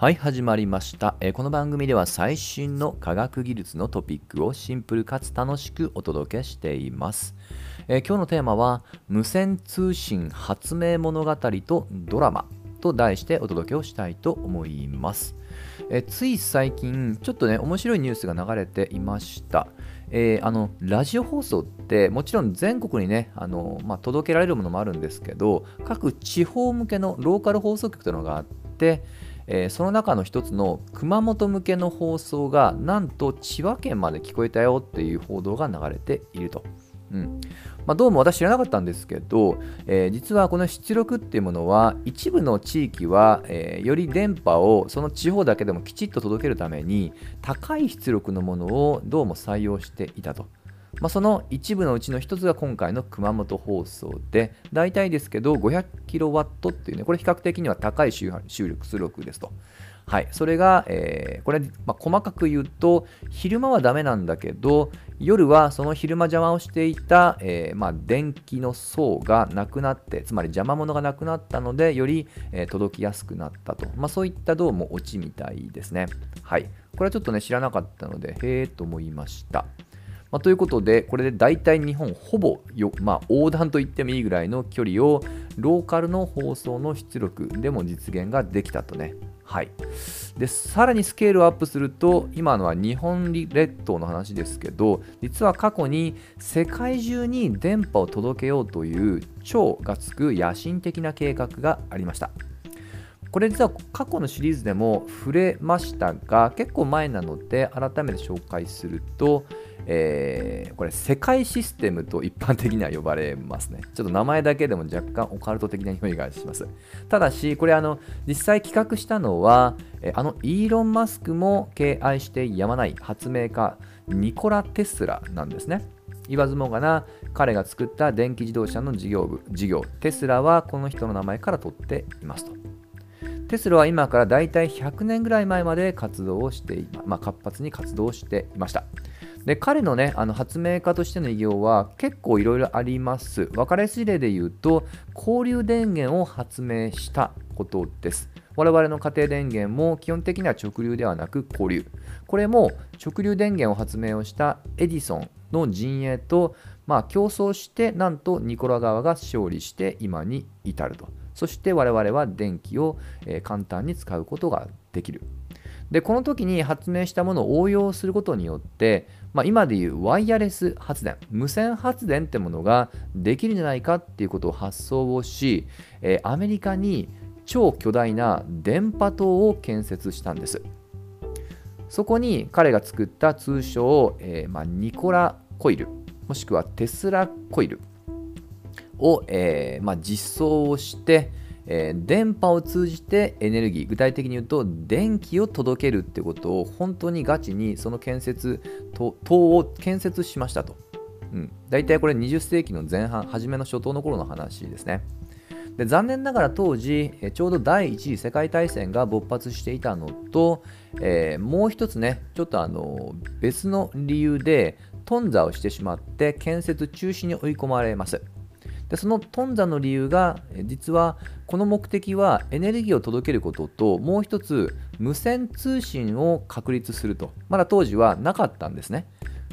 はい、始まりました、えーこの番組では最新の科学技術のトピックをシンプルかつ楽しくお届けしています。えー今日のテーマは無線通信発明物語とドラマと題してお届けをしたいと思います。えーつい最近ちょっとね面白いニュースが流れていました。えーあのラジオ放送ってもちろん全国にねあの、まあ、届けられるものもあるんですけど各地方向けのローカル放送局というのがあって、えーその中の一つの熊本向けの放送がなんと千葉県まで聞こえたよっていう報道が流れていると。うんまあ、どうも私知らなかったんですけど、えー実はこの出力っていうものは一部の地域は、えーより電波をその地方だけでもきちっと届けるために高い出力のものをどうも採用していたと。まあ、その一部のうちの一つが今回の熊本放送で、大体ですけど 500kW っていうね、これ比較的には高い周波出力出力ですと。はい、それが、えーこれ、まあ、細かく言うと、昼間はダメなんだけど、夜はその昼間邪魔をしていた、えーまあ、電気の層がなくなって、つまり邪魔者がなくなったので、より、えー届きやすくなったと。まあ、そういったどうもオチみたいですね。はい。これはちょっとね、知らなかったので、へえと思いました。まあ、ということで、これで大体日本ほぼ、まあ、横断と言ってもいいぐらいの距離をローカルの放送の出力でも実現ができたとね。はい、でさらにスケールをアップすると今のは日本列島の話ですけど実は過去に世界中に電波を届けようという超がつく野心的な計画がありました。これ実は過去のシリーズでも触れましたが結構前なので改めて紹介すると、えーこれ世界システムと一般的には呼ばれますね。ちょっと名前だけでも若干オカルト的な匂いがします。ただしこれあの実際企画したのはえあのイーロン・マスクも敬愛してやまない発明家ニコラ・テスラなんですね。言わずもがな彼が作った電気自動車の事業部事業。テスラはこの人の名前から取っていますと。テスラは今からだいたい100年ぐらい前まで活動をしていま、まあ、活発に活動していました。で彼のねあの発明家としての偉業は結構いろいろあります。分かりやすい例で言うと交流電源を発明したことです。我々の家庭電源も基本的には直流ではなく交流。これも直流電源を発明をしたエディソンの陣営と、まあ、競争してなんとニコラ側が勝利して今に至ると。そして我々は電気を、簡単に使うことができる。で、この時に発明したものを応用することによって、まあ、今でいうワイヤレス発電、無線発電ってものができるんじゃないかっていうことを発想をし、えーアメリカに超巨大な電波塔を建設したんです。そこに彼が作った通称、えーまあ、ニコラコイル、もしくはテスラコイルを、えーまあ、実装をして、えー電波を通じてエネルギー具体的に言うと電気を届けるってことを本当にガチにその建設塔を建設しましたと、うん、大体これ20世紀の前半初めの初頭の頃の話ですね。で残念ながら当時ちょうど第一次世界大戦が勃発していたのと、えーもう一つねちょっとあの別の理由で頓挫をしてしまって建設中止に追い込まれます。でその頓挫の理由が実はこの目的はエネルギーを届けることともう一つ無線通信を確立すると。まだ当時はなかったんですね。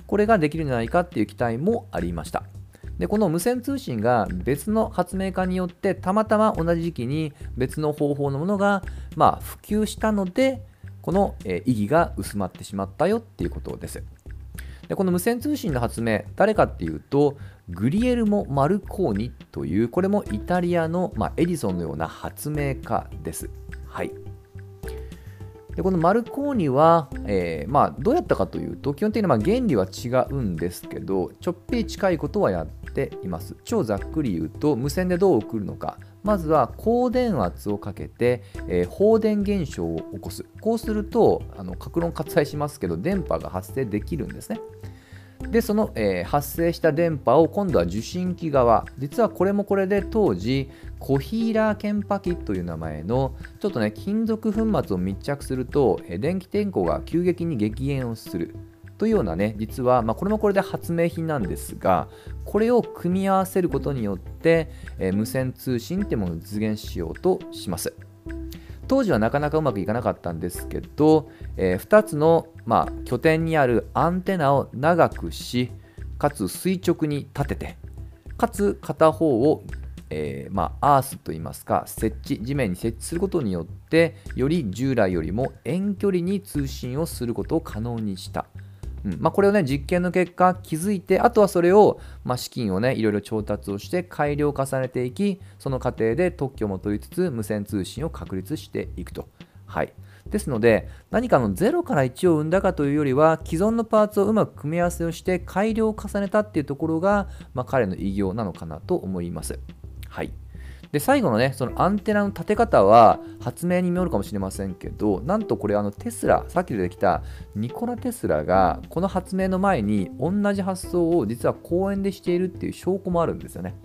これができるんじゃないかっていう期待もありました。でこの無線通信が別の発明家によってたまたま同じ時期に別の方法のものが、まあ、普及したのでこの、意義が薄まってしまったよっていうことです。でこの無線通信の発明誰かっていうとグリエルモ・マルコーニというこれもイタリアの、まあ、エディソンのような発明家です。はい。でこのマルコーニは、えーまあ、どうやったかというと基本的にま原理は違うんですけどちょっぴり近いことはやっています。超ざっくり言うと無線でどう送るのか。まずは高電圧をかけて、えー放電現象を起こす。こうするとあの格論割愛しますけど電波が発生できるんですね。でその、えー発生した電波を今度は受信機側。実はこれもこれで当時コヒーラーケンパキという名前のちょっとね金属粉末を密着すると、えー電気点呼が急激に激減をする。というようなね実は、まあ、これもこれで発明品なんですがこれを組み合わせることによって、えー無線通信ってものを実現しようとします当時はなかなかうまくいかなかったんですけど、えー、2つの、まあ、拠点にあるアンテナを長くしかつ垂直に立ててかつ片方を、えー、まあ、アースといいますか設置地面に設置することによってより従来よりも遠距離に通信をすることを可能にした。うんまあ、これをね実験の結果気づいてあとはそれを、まあ、資金をねいろいろ調達をして改良を重ねていきその過程で特許も取りつつ無線通信を確立していくと。はいですので何かの0から1を生んだかというよりは既存のパーツをうまく組み合わせをして改良を重ねたっていうところが、まあ、彼の偉業なのかなと思います。はいで最後のねそのアンテナの立て方は発明に見えるかもしれませんけどなんとこれあのテスラさっき出てきたニコラ・テスラがこの発明の前に同じ発想を実は公園でしているっていう証拠もあるんですよね。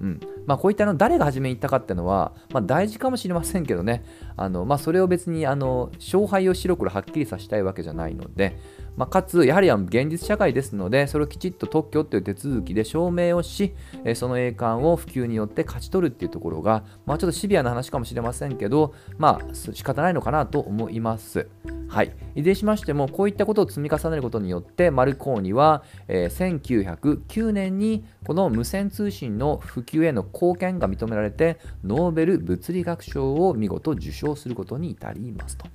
うんまあ、こういったの誰が初めに言ったかっていうのは、まあ、大事かもしれませんけどねあの、まあ、それを別にあの勝敗を白黒はっきりさせたいわけじゃないので、まあ、かつ、やはり現実社会ですので、それをきちっと特許という手続きで証明をし、その栄冠を普及によって勝ち取るっていうところが、まあ、ちょっとシビアな話かもしれませんけど、まあ、仕方ないのかなと思います。はい、いずれしましても、こういったことを積み重ねることによって、マルコーニは、えー、1909年にこの無線通信の普及への貢献が認められて、ノーベル物理学賞を見事受賞することに至りますと。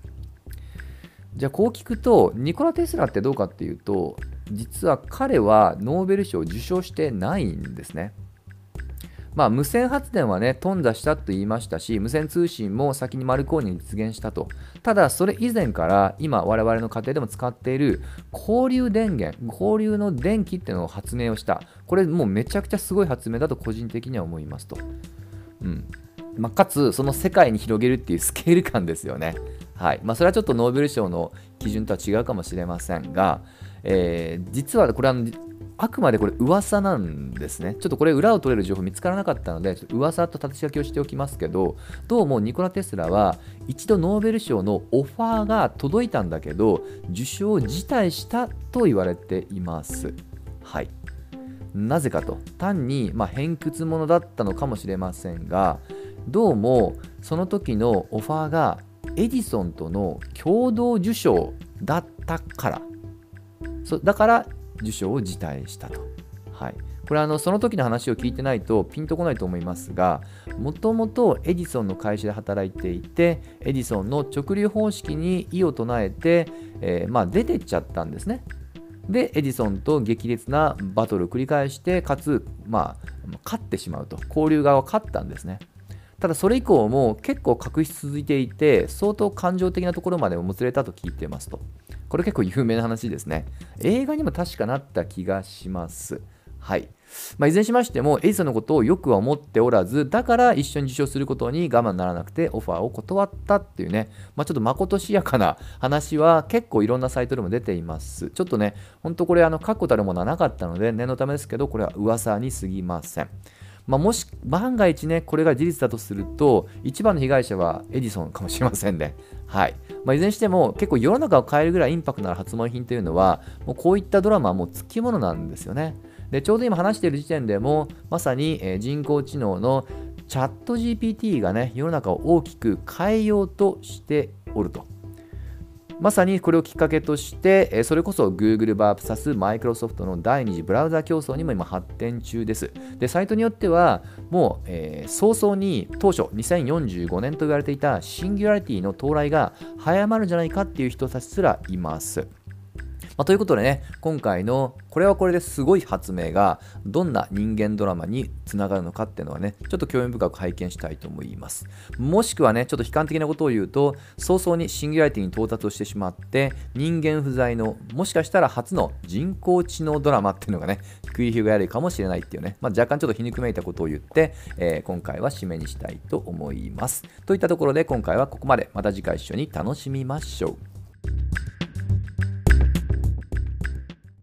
じゃあこう聞くとニコラ・テスラってどうかっていうと実は彼はノーベル賞を受賞してないんですね。まあ、無線発電はね、頓挫したと言いましたし、無線通信も先にマルコーニに実現したと。ただ、それ以前から今、我々の家庭でも使っている交流電源、交流の電気っていうのを発明をした。これ、もうめちゃくちゃすごい発明だと個人的には思いますと。うんまあ、かつ、その世界に広げるっていう スケール感ですよね。はいまあ、それはちょっとノーベル賞の基準とは違うかもしれませんが、えー、実はこれはあくまでこれ噂なんですね。ちょっとこれ裏を取れる情報見つからなかったので、ちょっと噂と立ち書きをしておきますけど、どうもニコラ・テスラは一度ノーベル賞のオファーが届いたんだけど、受賞を辞退したと言われています。はい。なぜかと、単に、まあ、偏屈者だったのかもしれませんが、どうもその時のオファーがエジソンとの共同受賞だったからそだから受賞を辞退したと。はい、これあのその時の話を聞いてないとピンとこないと思いますがもともとエジソンの会社で働いていてエジソンの直流方式に異を唱えて、えー、まあ、出てっちゃったんですね。でエジソンと激烈なバトルを繰り返してかつ、まあ、勝ってしまうと交流側は勝ったんですね。ただそれ以降も結構確執続いていて相当感情的なところまでもつれたと聞いてますとこれ結構有名な話ですね。映画にも確かなった気がします。はい。まあ、いずれにしましてもエイソンのことをよくは思っておらずだから一緒に受賞することに我慢ならなくてオファーを断ったっていうね、まあ、ちょっとまことしやかな話は結構いろんなサイトでも出ています。ちょっとね本当これあの確固たるものはなかったので念のためですけどこれは噂に過ぎません。まあ、もし万が一ね、これが事実だとすると、一番の被害者はエジソンかもしれませんね。はい。まあ、いずれにしても、結構世の中を変えるぐらいインパクトのある発明品というのは、もうこういったドラマはもうつきものなんですよね。で、ちょうど今話している時点でも、まさに、え、人工知能のチャット GPT がね、世の中を大きく変えようとしておると。まさにこれをきっかけとして、それこそ Google バープサス、マイクロソフトの第二次ブラウザ競争にも今発展中です。で、サイトによっては、もう、えー、早々に当初2045年と言われていたシンギュラリティの到来が早まるんじゃないかっていう人たちすらいます。まあ、ということでね、今回のこれはこれですごい発明がどんな人間ドラマにつながるのかっていうのはね、ちょっと興味深く拝見したいと思います。もしくはね、ちょっと悲観的なことを言うと、早々にシンギュラリティに到達をしてしまって、人間不在の、もしかしたら初の人工知能ドラマっていうのがね、繰り広げられるかもしれないっていうね、まあ、若干ちょっと皮肉めいたことを言って、えー、今回は締めにしたいと思います。といったところで今回はここまで。また次回一緒に楽しみましょう。